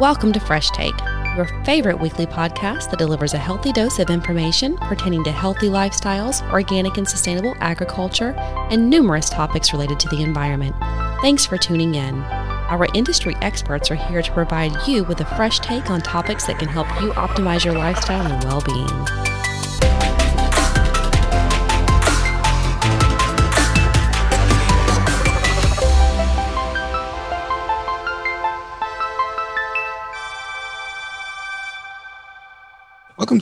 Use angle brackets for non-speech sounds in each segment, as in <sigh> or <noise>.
Welcome to Fresh Take, your favorite weekly podcast that delivers a healthy dose of information pertaining to healthy lifestyles, organic and sustainable agriculture, and numerous topics related to the environment. Thanks for tuning in. Our industry experts are here to provide you with a fresh take on topics that can help you optimize your lifestyle and well being.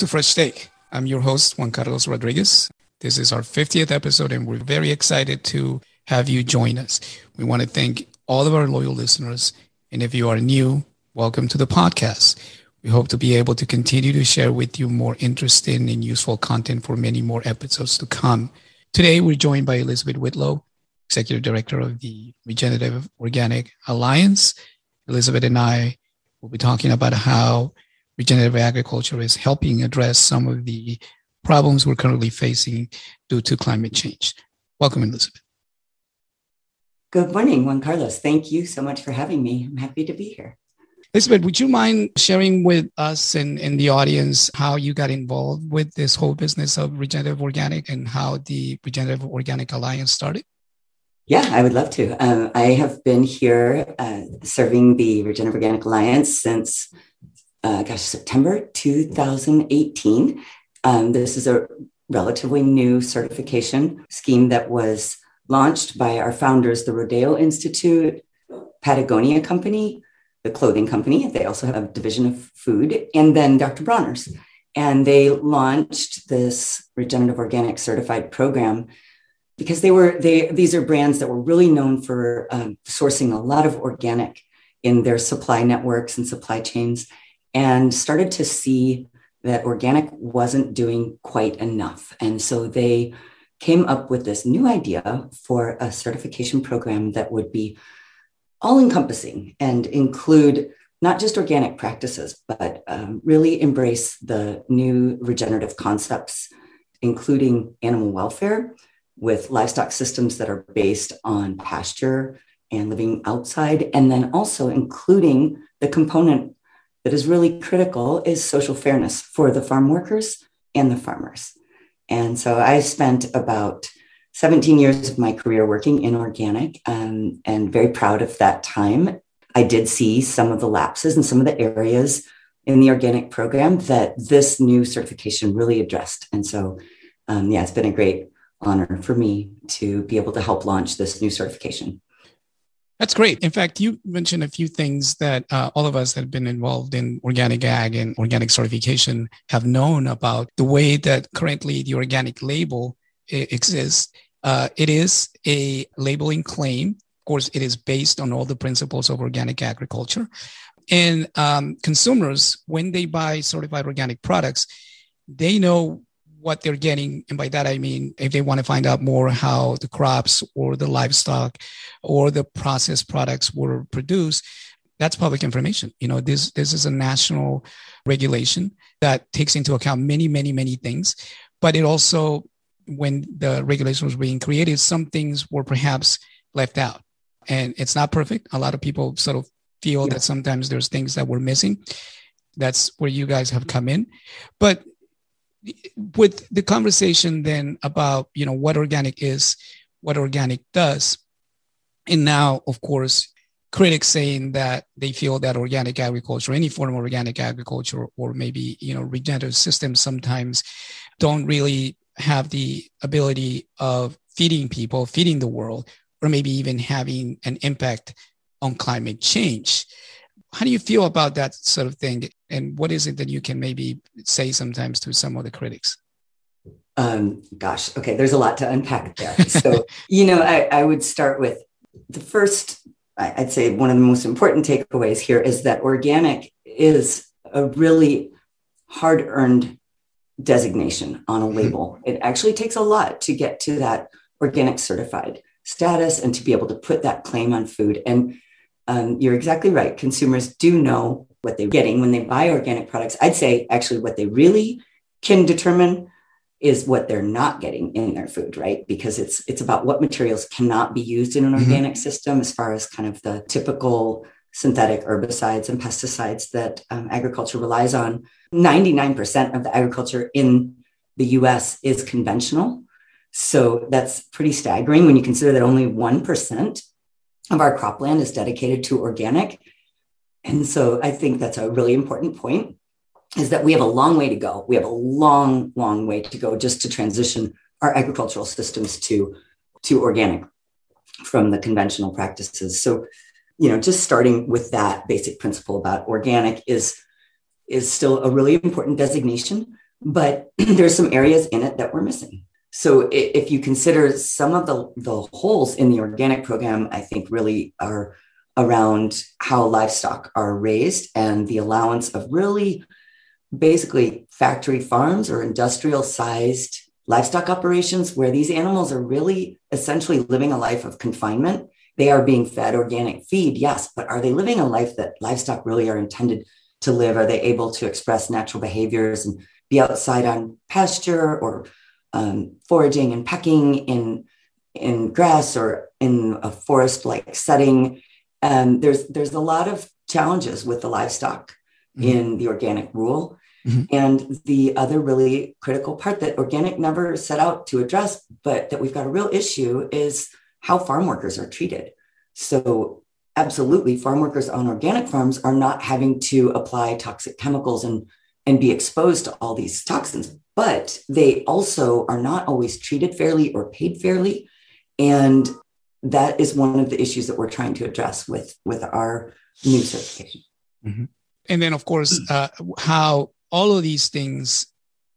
Fresh Take. I'm your host, Juan Carlos Rodriguez. This is our 50th episode, and we're very excited to have you join us. We want to thank all of our loyal listeners. And if you are new, welcome to the podcast. We hope to be able to continue to share with you more interesting and useful content for many more episodes to come. Today, we're joined by Elizabeth Whitlow, Executive Director of the Regenerative Organic Alliance. Elizabeth and I will be talking about how regenerative agriculture is helping address some of the problems we're currently facing due to climate change. Welcome, Elizabeth. Good morning, Juan Carlos. Thank you so much for having me. I'm happy to be here. Elizabeth, would you mind sharing with us and, and the audience how you got involved with this whole business of regenerative organic and how the Regenerative Organic Alliance started? Yeah, I would love to. Um, I have been here uh, serving the Regenerative Organic Alliance since uh, gosh, September 2018. Um, this is a relatively new certification scheme that was launched by our founders, the Rodale Institute, Patagonia Company, the clothing company. They also have a division of food, and then Dr. Bronner's. And they launched this regenerative organic certified program because they were they these are brands that were really known for um, sourcing a lot of organic in their supply networks and supply chains and started to see that organic wasn't doing quite enough. And so they came up with this new idea for a certification program that would be all encompassing and include not just organic practices, but um, really embrace the new regenerative concepts, including animal welfare with livestock systems that are based on pasture and living outside, and then also including the component that is really critical is social fairness for the farm workers and the farmers. And so I spent about 17 years of my career working in organic um, and very proud of that time. I did see some of the lapses and some of the areas in the organic program that this new certification really addressed. And so, um, yeah, it's been a great honor for me to be able to help launch this new certification. That's great. In fact, you mentioned a few things that uh, all of us that have been involved in organic ag and organic certification have known about the way that currently the organic label exists. Uh, it is a labeling claim. Of course, it is based on all the principles of organic agriculture. And um, consumers, when they buy certified organic products, they know what they're getting. And by that, I mean, if they want to find out more how the crops or the livestock or the processed products were produced, that's public information. You know, this, this is a national regulation that takes into account many, many, many things. But it also, when the regulation was being created, some things were perhaps left out. And it's not perfect. A lot of people sort of feel yeah. that sometimes there's things that were missing. That's where you guys have come in. But with the conversation then about you know what organic is what organic does. And now of course critics saying that they feel that organic agriculture any form of organic agriculture or maybe you know regenerative systems sometimes don't really have the ability of feeding people feeding the world or maybe even having an impact on climate change how do you feel about that sort of thing? And what is it that you can maybe say sometimes to some of the critics? Um, gosh, okay, there's a lot to unpack there. So, <laughs> you know, I, I would start with the first, I'd say one of the most important takeaways here is that organic is a really hard earned designation on a mm-hmm. label. It actually takes a lot to get to that organic certified status and to be able to put that claim on food. And um, you're exactly right. Consumers do know what they're getting when they buy organic products. I'd say actually what they really can determine is what they're not getting in their food, right? Because it's it's about what materials cannot be used in an mm-hmm. organic system as far as kind of the typical synthetic herbicides and pesticides that um, agriculture relies on. 99% of the agriculture in the US is conventional. So that's pretty staggering when you consider that only 1% of our cropland is dedicated to organic. And so I think that's a really important point is that we have a long way to go. We have a long, long way to go just to transition our agricultural systems to, to organic from the conventional practices. So, you know, just starting with that basic principle about organic is, is still a really important designation, but <clears throat> there's some areas in it that we're missing. So if you consider some of the, the holes in the organic program, I think really are around how livestock are raised and the allowance of really basically factory farms or industrial sized livestock operations where these animals are really essentially living a life of confinement. They are being fed organic feed, yes, but are they living a life that livestock really are intended to live? Are they able to express natural behaviors and be outside on pasture or um, foraging and pecking in in grass or in a forest like setting? And there's there's a lot of challenges with the livestock mm-hmm. in the organic rule. Mm-hmm. And the other really critical part that organic never set out to address, but that we've got a real issue is how farm workers are treated. So, absolutely, farm workers on organic farms are not having to apply toxic chemicals and, and be exposed to all these toxins, but they also are not always treated fairly or paid fairly. And that is one of the issues that we're trying to address with, with our new certification. Mm-hmm and then of course uh, how all of these things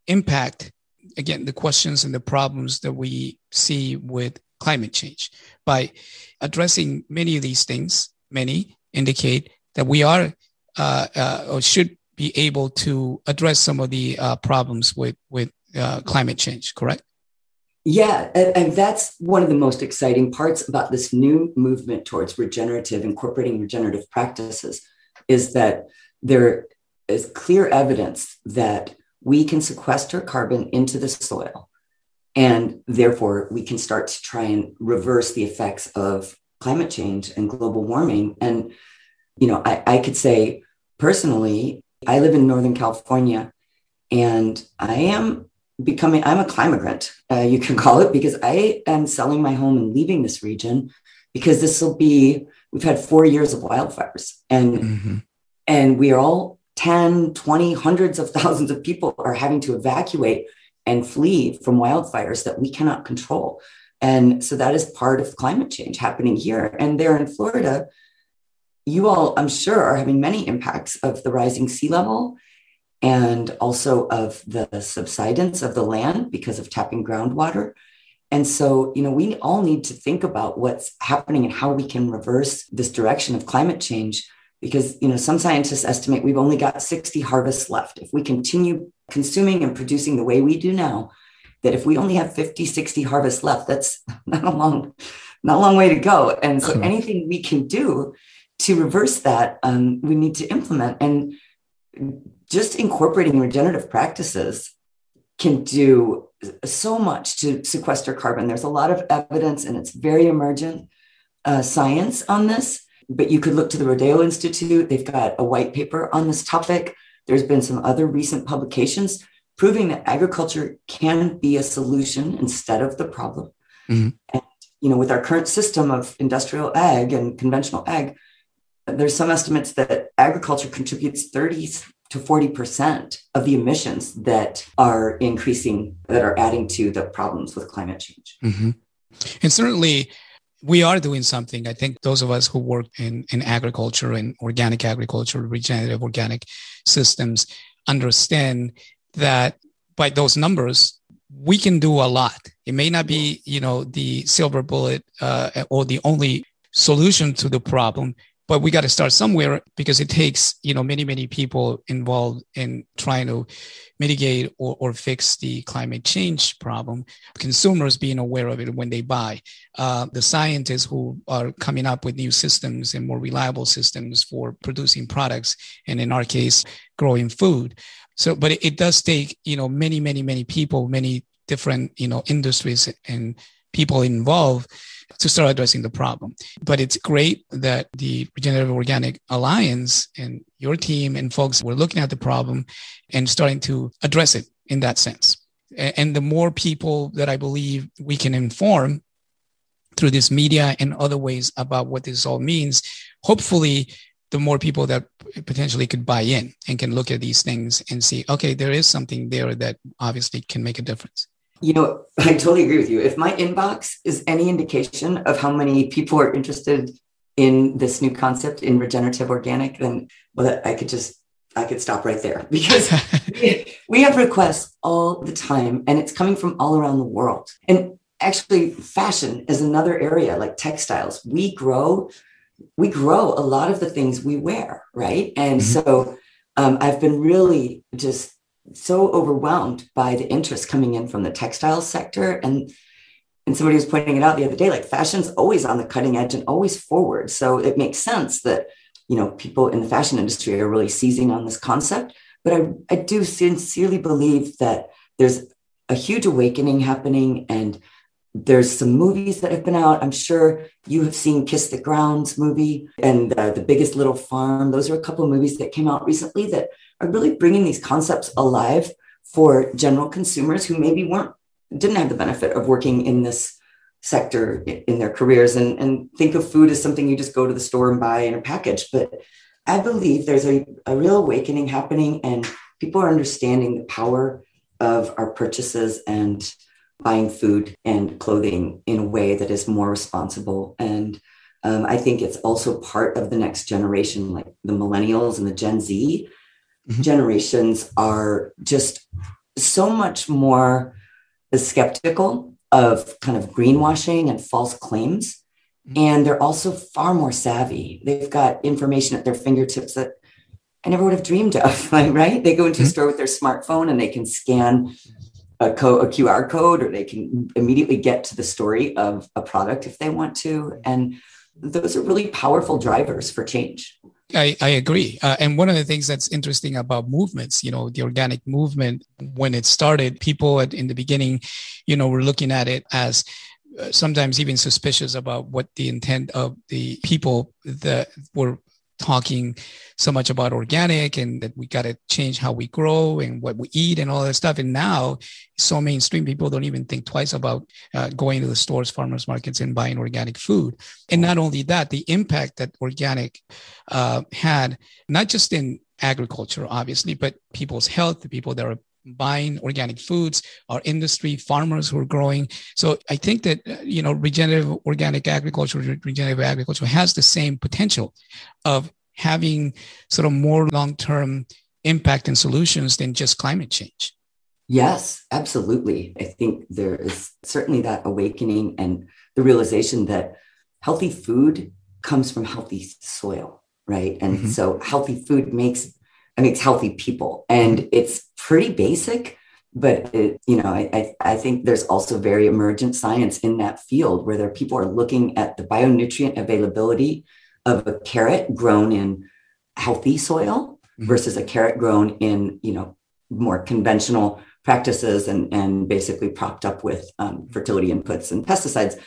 impact again the questions and the problems that we see with climate change by addressing many of these things many indicate that we are uh, uh, or should be able to address some of the uh, problems with with uh, climate change correct yeah, and, that's one of the most exciting parts about this new movement towards regenerative, incorporating regenerative practices, is that there is clear evidence that we can sequester carbon into the soil. And therefore, we can start to try and reverse the effects of climate change and global warming. And, you know, I, I could say personally, I live in Northern California and I am becoming, I'm a climagrant, uh, you can <laughs> call it, because I am selling my home and leaving this region because this will be, we've had four years of wildfires. And mm-hmm and we are all 10 20 hundreds of <laughs> thousands of people are having to evacuate and flee from wildfires that we cannot control and so that is part of climate change happening here and there in florida you all i'm sure are having many impacts of the rising sea level and also of the subsidence of the land because of tapping groundwater. And so, you know, we all need to think about what's happening and how we can reverse this direction of climate change because you know some scientists estimate we've only got 60 harvests left. If we continue consuming and producing the way we do now that if we only have 50 60 harvests left that's <laughs> not a long not a long way to go. And so anything we can do to reverse that um, we need to implement and just incorporating regenerative practices can do so much to sequester carbon there's a lot of evidence and it's very emergent uh, science on this but you could look to the Rodale Institute. They've got a white paper on this topic. There's been some other recent publications proving that agriculture can be a solution instead of the problem. Mm-hmm. And you know, with our current system of industrial ag and conventional ag, there's some estimates that agriculture contributes 30 to 40% of the emissions that are increasing, that are adding to the problems with climate change. Mm-hmm. And certainly, we are doing something. I think those of us who work in, in agriculture and organic agriculture, regenerative organic systems understand that by those numbers, we can do a lot. It may not be, you know, the silver bullet uh, or the only solution to the problem, but we got to start somewhere because it takes you know many many people involved in trying to mitigate or, or fix the climate change problem. Consumers being aware of it when they buy. Uh, the scientists who are coming up with new systems and more reliable systems for producing products and in our case growing food. So but it, it does take you know many many many people many different you know industries and people involved to start addressing the problem. But it's great that the Regenerative Organic Alliance and your team and folks were looking at the problem and starting to address it in that sense. And the more people that I believe we can inform through this media and other ways about what this all means, hopefully the more people that potentially could buy in and can look at these things and see, okay, there is something there that obviously can make a difference. You know, <laughs> I totally agree with you. If my inbox is any indication of how many people are interested in this new concept in regenerative organic, then well, I could just I could stop right there <laughs> because we have requests all the time and it's coming from all around the world. And actually, fashion is another area like textiles. We grow we grow a lot of the things we wear, right? And mm-hmm. so um, I've been really just so overwhelmed by the interest coming in from the textile sector. And and somebody was pointing it out the other day, like fashion's always on the cutting edge and always forward. So it makes sense that you know people in the fashion industry are really seizing on this concept. But I, I do sincerely believe that there's a huge awakening happening and there's some movies that have been out. I'm sure you have seen Kiss the Grounds movie and uh, The Biggest Little Farm. Those are a couple of movies that came out recently that are really bringing these concepts alive for general consumers who maybe weren't didn't have the benefit of working in this sector in their careers and, and think of food as something you just go to the store and buy in a package. But I believe there's a, a real awakening happening and people are understanding the power of our purchases and buying food and clothing in a way that is more responsible. And um, I think it's also part of the next generation, like the millennials and the Gen Z mm-hmm. generations are just so much more skeptical of kind of greenwashing and false claims. Mm-hmm. And they're also far more savvy. They've got information at their fingertips that I never would have dreamed of, <laughs> right? They go into mm-hmm. a store with their smartphone and they can scan a, co- a QR code or they can immediately get to the story of a product if they want to. And those are really powerful drivers for change. I, I agree. Uh, and one of the things that's interesting about movements, you know, the organic movement, when it started, people at, in the beginning, you know, were looking at it as uh, sometimes even suspicious about what the intent of the people that were talking so much about organic and that we got to change how we grow and what we eat and all that stuff. And now, so mainstream people don't even think twice about uh, going to the stores, farmers markets, and buying organic food. And not only that, the impact that organic uh, had, not just in agriculture, obviously, but people's health, the people that are buying organic foods, our industry, farmers who are growing. So I think that, uh, you know, regenerative organic agriculture, regenerative agriculture has the same potential of having sort of more long-term impact and solutions than just climate change. Yes, absolutely. I think there is certainly that awakening and the realization that healthy food comes from healthy soil, right? And mm-hmm. so healthy food makes it it's healthy people. And it's pretty basic, but it, you know, I, I think there's also very emergent science in that field where there are people are looking at the bionutrient availability of a carrot grown in healthy soil mm-hmm. versus a carrot grown in, you know, more conventional practices and, and basically propped up with um, fertility inputs and pesticides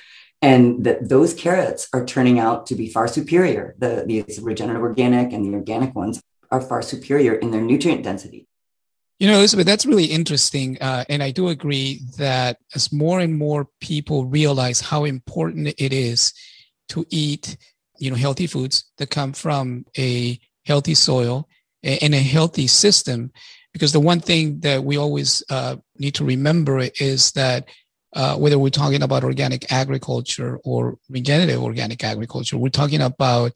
and that those carrots are turning out to be far superior. The these regenerative organic and the organic ones are far superior in their nutrient density. You know, Elizabeth, that's really interesting. Uh, and I do agree that as more and more people realize how important it is to eat, you know, healthy foods that come from a healthy soil and a healthy system, because the one thing that we always uh, need to remember is that uh, whether we're talking about organic agriculture or regenerative organic agriculture, we're talking about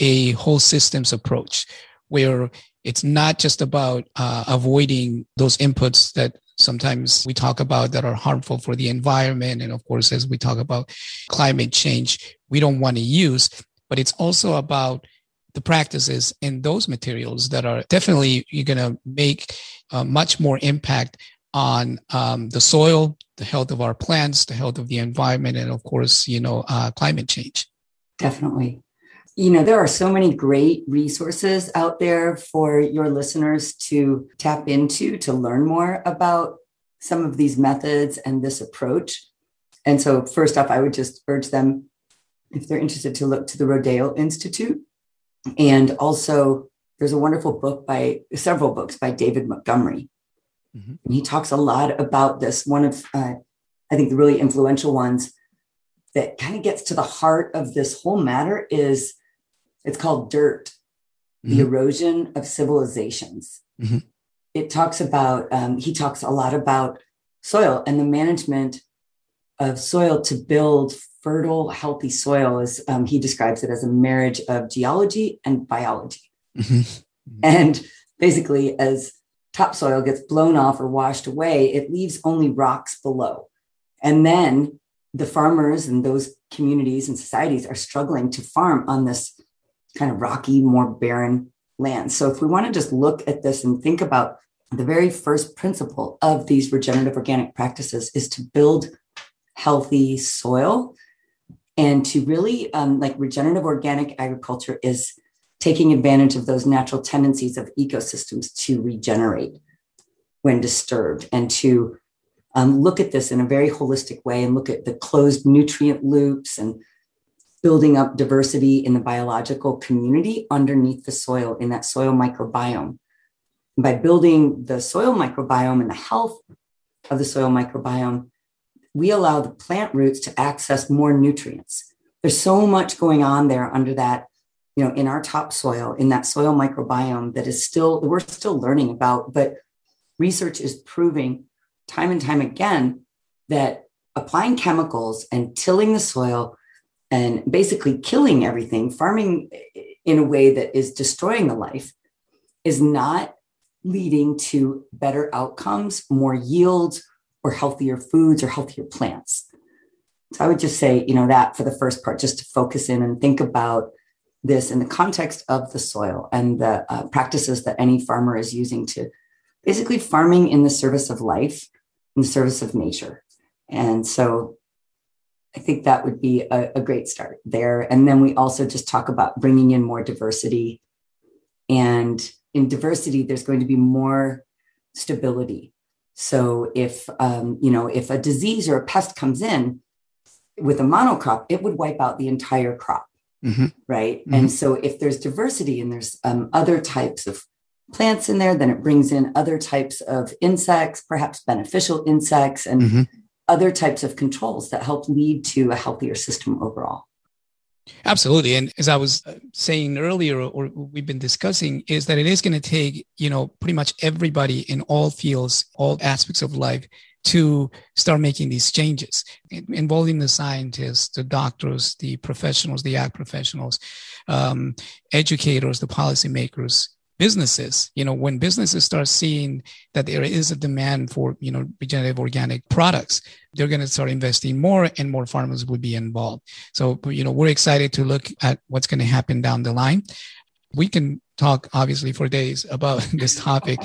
a whole systems approach where it's not just about uh, avoiding those inputs that sometimes we talk about that are harmful for the environment. And of course, as we talk about climate change, we don't want to use, but it's also about the practices in those materials that are definitely you're going to make uh, much more impact on um, the soil, the health of our plants, the health of the environment, and of course, you know, uh, climate change. Definitely you know, there are so many great resources out there for your listeners to tap into to learn more about some of these methods and this approach. and so, first off, I would just urge them, if they're interested, to look to the Rodale Institute. And also, there's a wonderful book by several books by David Montgomery. Mm-hmm. And he talks a lot about this. One of, uh, I think, the really influential ones that kind of gets to the heart of this whole matter is it's called Dirt, mm-hmm. the erosion of civilizations. Mm-hmm. It talks about, um, he talks a lot about soil and the management of soil to build fertile, healthy soil as um, he describes it as a marriage of geology and biology. Mm-hmm. <laughs> And basically, as topsoil gets blown off or washed away, it leaves only rocks below. And then the farmers and those communities and societies are struggling to farm on this kind of rocky, more barren land. So, if we want to just look at this and think about the very first principle of these regenerative organic practices is to build healthy soil and to really um, like regenerative organic agriculture is taking advantage of those natural tendencies of ecosystems to regenerate when disturbed and to um, look at this in a very holistic way and look at the closed nutrient loops and building up diversity in the biological community underneath the soil in that soil microbiome. By building the soil microbiome and the health of the soil microbiome, we allow the plant roots to access more nutrients. There's so much going on there under that, you know, in our topsoil, in that soil microbiome that is still, we're still learning about, but research is proving time and time again that applying chemicals and tilling the soil and basically killing everything, farming in a way that is destroying the life, is not leading to better outcomes, more yields, or healthier foods or healthier plants. So I would just say, you know, that for the first part, just to focus in and think about this in the context of the soil and the uh, practices that any farmer is using to basically farming in the service of life, in the service of nature. And so I think that would be a, a great start there. And then we also just talk about bringing in more diversity. And in diversity, there's going to be more stability so if um, you know if a disease or a pest comes in with a monocrop, it would wipe out the entire crop, mm-hmm. right? Mm-hmm. And so if there's diversity and there's um, other types of plants in there, then it brings in other types of insects, perhaps beneficial insects, and mm-hmm. Other types of controls that help lead to a healthier system overall. Absolutely. And as I was uh, saying earlier, or we've been discussing, is that it is going to take, you know, pretty much everybody in all fields, all aspects of life to start making these changes, involving the scientists, the doctors, the professionals, the act professionals, um, educators, the policymakers, businesses you know when businesses start seeing that there is a demand for you know regenerative organic products they're going to start investing more and more farmers will be involved so you know we're excited to look at what's going to happen down the line we can talk obviously for days about <laughs> this topic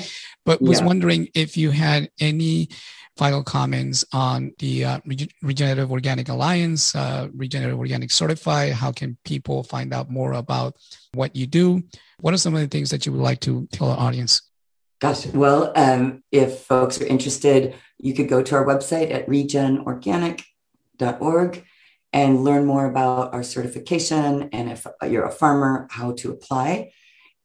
but was yeah. wondering if you had any final comments on the uh, Regenerative Organic Alliance, uh, Regenerative Organic Certify. How can people find out more about what you do? What are some of the things that you would like to tell our audience? Gosh, well, um, if folks are interested, you could go to our website at regenorganic.org and learn more about our certification and if you're a farmer, how to apply.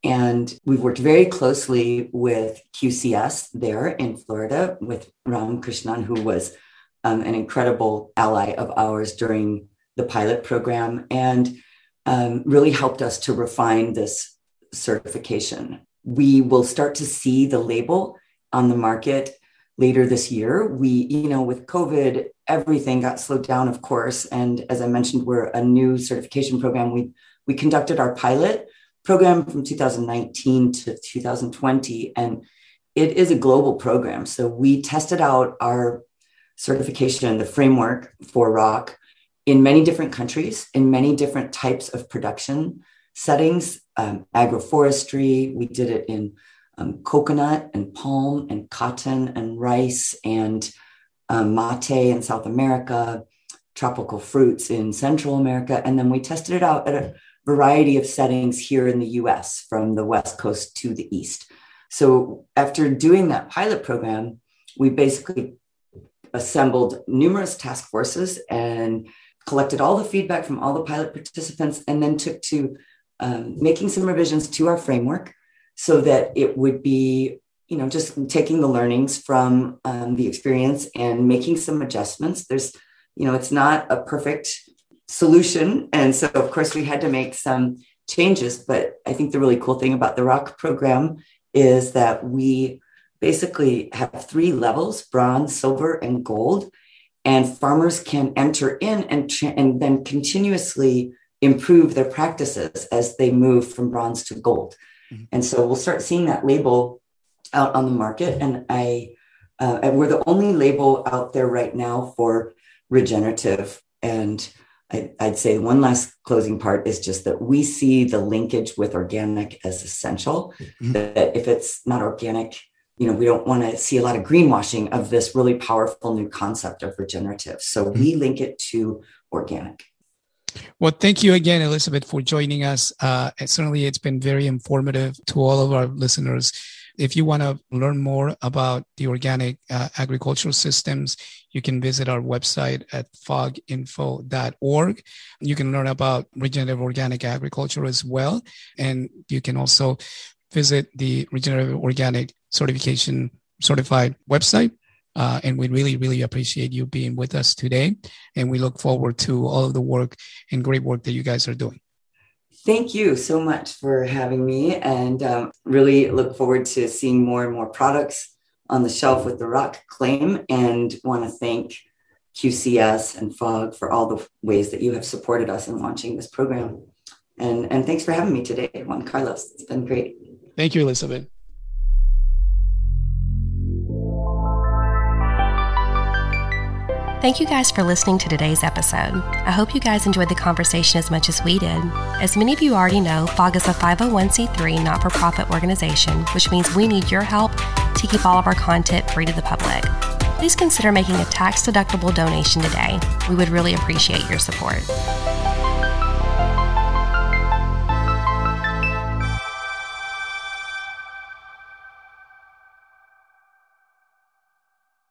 And we've worked very closely with QCS there in Florida with Ram Krishnan, who was um, an incredible ally of ours during the pilot program and um, really helped us to refine this certification. We will start to see the label on the market later this year. We, you know, with COVID, everything got slowed down, of course. And as I mentioned, we're a new certification program. We we conducted our pilot program from 2019 to 2020, and it is a global program. So we tested out our certification, and the framework for ROC, in many different countries, in many different types of production settings, um, agroforestry. We did it in um, coconut and palm and cotton and rice and um, mate in South America, tropical fruits in Central America. And then we tested it out at a variety of settings here in the US from the West Coast to the East. So after doing that pilot program, we basically assembled numerous task forces and collected all the feedback from all the pilot participants, and then took to um, making some revisions to our framework so that it would be you know just taking the learnings from um, the experience and making some adjustments there's you know it's not a perfect solution. And so of course we had to make some changes. But i think the really cool thing about the ROC program is that we basically have three levels bronze silver and gold. And farmers can enter in and, and then continuously improve their practices as they move from bronze to gold. Mm-hmm. and so we'll start seeing that label out on the market. And i uh, and we're the only label out there right now for regenerative. And I, would say one last closing part is just that we see the linkage with organic as essential. Mm-hmm. That if it's not organic, you know, we don't want to see a lot of greenwashing of this really powerful new concept of regenerative. So mm-hmm. we link it to organic. Well, thank you again, Elizabeth, for joining us. Uh, certainly, it's been very informative to all of our listeners. If you want to learn more about the organic uh, agricultural systems, you can visit our website at foginfo.org. You can learn about regenerative organic agriculture as well. And you can also visit the regenerative organic certification certified website. Uh, and we really, really appreciate you being with us today. And we look forward to all of the work and great work that you guys are doing. Thank you so much for having me and um, really look forward to seeing more and more products on the shelf with the ROC claim and want to thank QCS and FOG for all the ways that you have supported us in launching this program. And, and thanks for having me today, Juan Carlos. It's been great. Thank you, Elizabeth. Thank you guys for listening to today's episode. I hope you guys enjoyed the conversation as much as we did. As many of you already know, FOG is a 501c3 not for profit organization, which means we need your help to keep all of our content free to the public. Please consider making a tax deductible donation today. We would really appreciate your support.